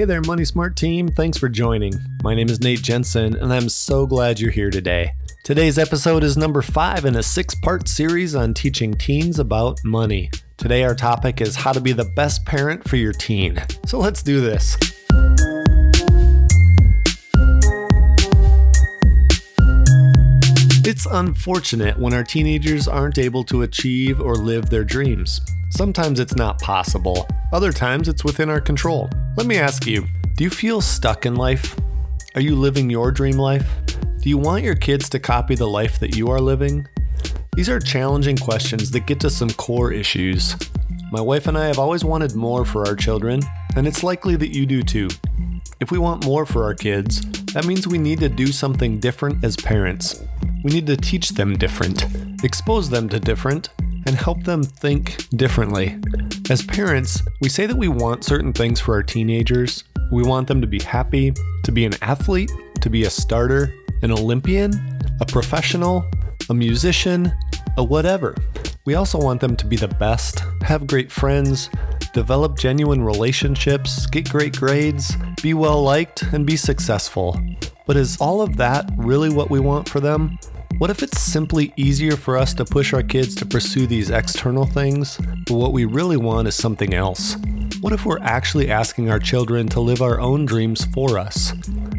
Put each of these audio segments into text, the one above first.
Hey there, Money Smart team. Thanks for joining. My name is Nate Jensen, and I'm so glad you're here today. Today's episode is number five in a six part series on teaching teens about money. Today, our topic is how to be the best parent for your teen. So let's do this. It's unfortunate when our teenagers aren't able to achieve or live their dreams. Sometimes it's not possible, other times it's within our control. Let me ask you do you feel stuck in life? Are you living your dream life? Do you want your kids to copy the life that you are living? These are challenging questions that get to some core issues. My wife and I have always wanted more for our children, and it's likely that you do too. If we want more for our kids, that means we need to do something different as parents. We need to teach them different, expose them to different, and help them think differently. As parents, we say that we want certain things for our teenagers. We want them to be happy, to be an athlete, to be a starter, an Olympian, a professional, a musician, a whatever. We also want them to be the best, have great friends, develop genuine relationships, get great grades, be well liked, and be successful. But is all of that really what we want for them? What if it's simply easier for us to push our kids to pursue these external things, but what we really want is something else? What if we're actually asking our children to live our own dreams for us?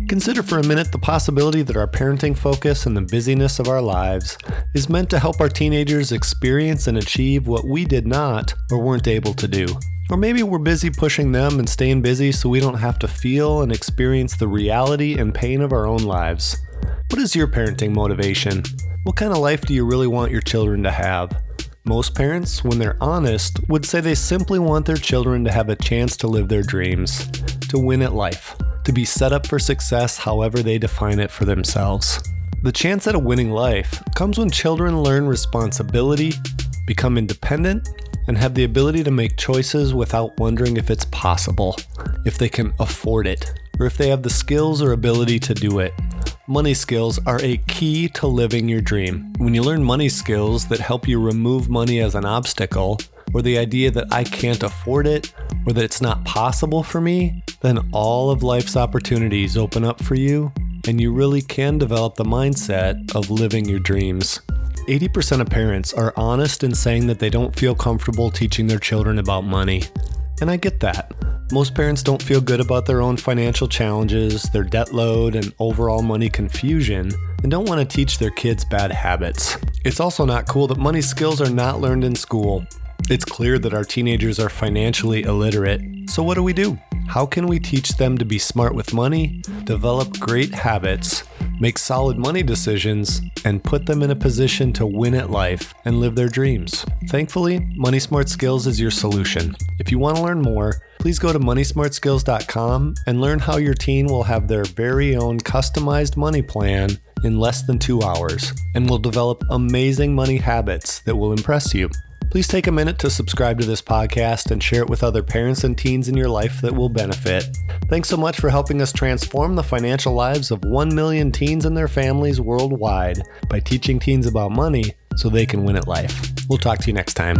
Consider for a minute the possibility that our parenting focus and the busyness of our lives is meant to help our teenagers experience and achieve what we did not or weren't able to do. Or maybe we're busy pushing them and staying busy so we don't have to feel and experience the reality and pain of our own lives. What is your parenting motivation? What kind of life do you really want your children to have? Most parents, when they're honest, would say they simply want their children to have a chance to live their dreams, to win at life, to be set up for success however they define it for themselves. The chance at a winning life comes when children learn responsibility, become independent, and have the ability to make choices without wondering if it's possible, if they can afford it, or if they have the skills or ability to do it. Money skills are a key to living your dream. When you learn money skills that help you remove money as an obstacle, or the idea that I can't afford it, or that it's not possible for me, then all of life's opportunities open up for you, and you really can develop the mindset of living your dreams. 80% of parents are honest in saying that they don't feel comfortable teaching their children about money. And I get that. Most parents don't feel good about their own financial challenges, their debt load, and overall money confusion, and don't want to teach their kids bad habits. It's also not cool that money skills are not learned in school. It's clear that our teenagers are financially illiterate. So, what do we do? How can we teach them to be smart with money, develop great habits, make solid money decisions, and put them in a position to win at life and live their dreams? Thankfully, Money Smart Skills is your solution. If you want to learn more, please go to moneysmartskills.com and learn how your teen will have their very own customized money plan in less than two hours and will develop amazing money habits that will impress you. Please take a minute to subscribe to this podcast and share it with other parents and teens in your life that will benefit. Thanks so much for helping us transform the financial lives of 1 million teens and their families worldwide by teaching teens about money so they can win at life. We'll talk to you next time.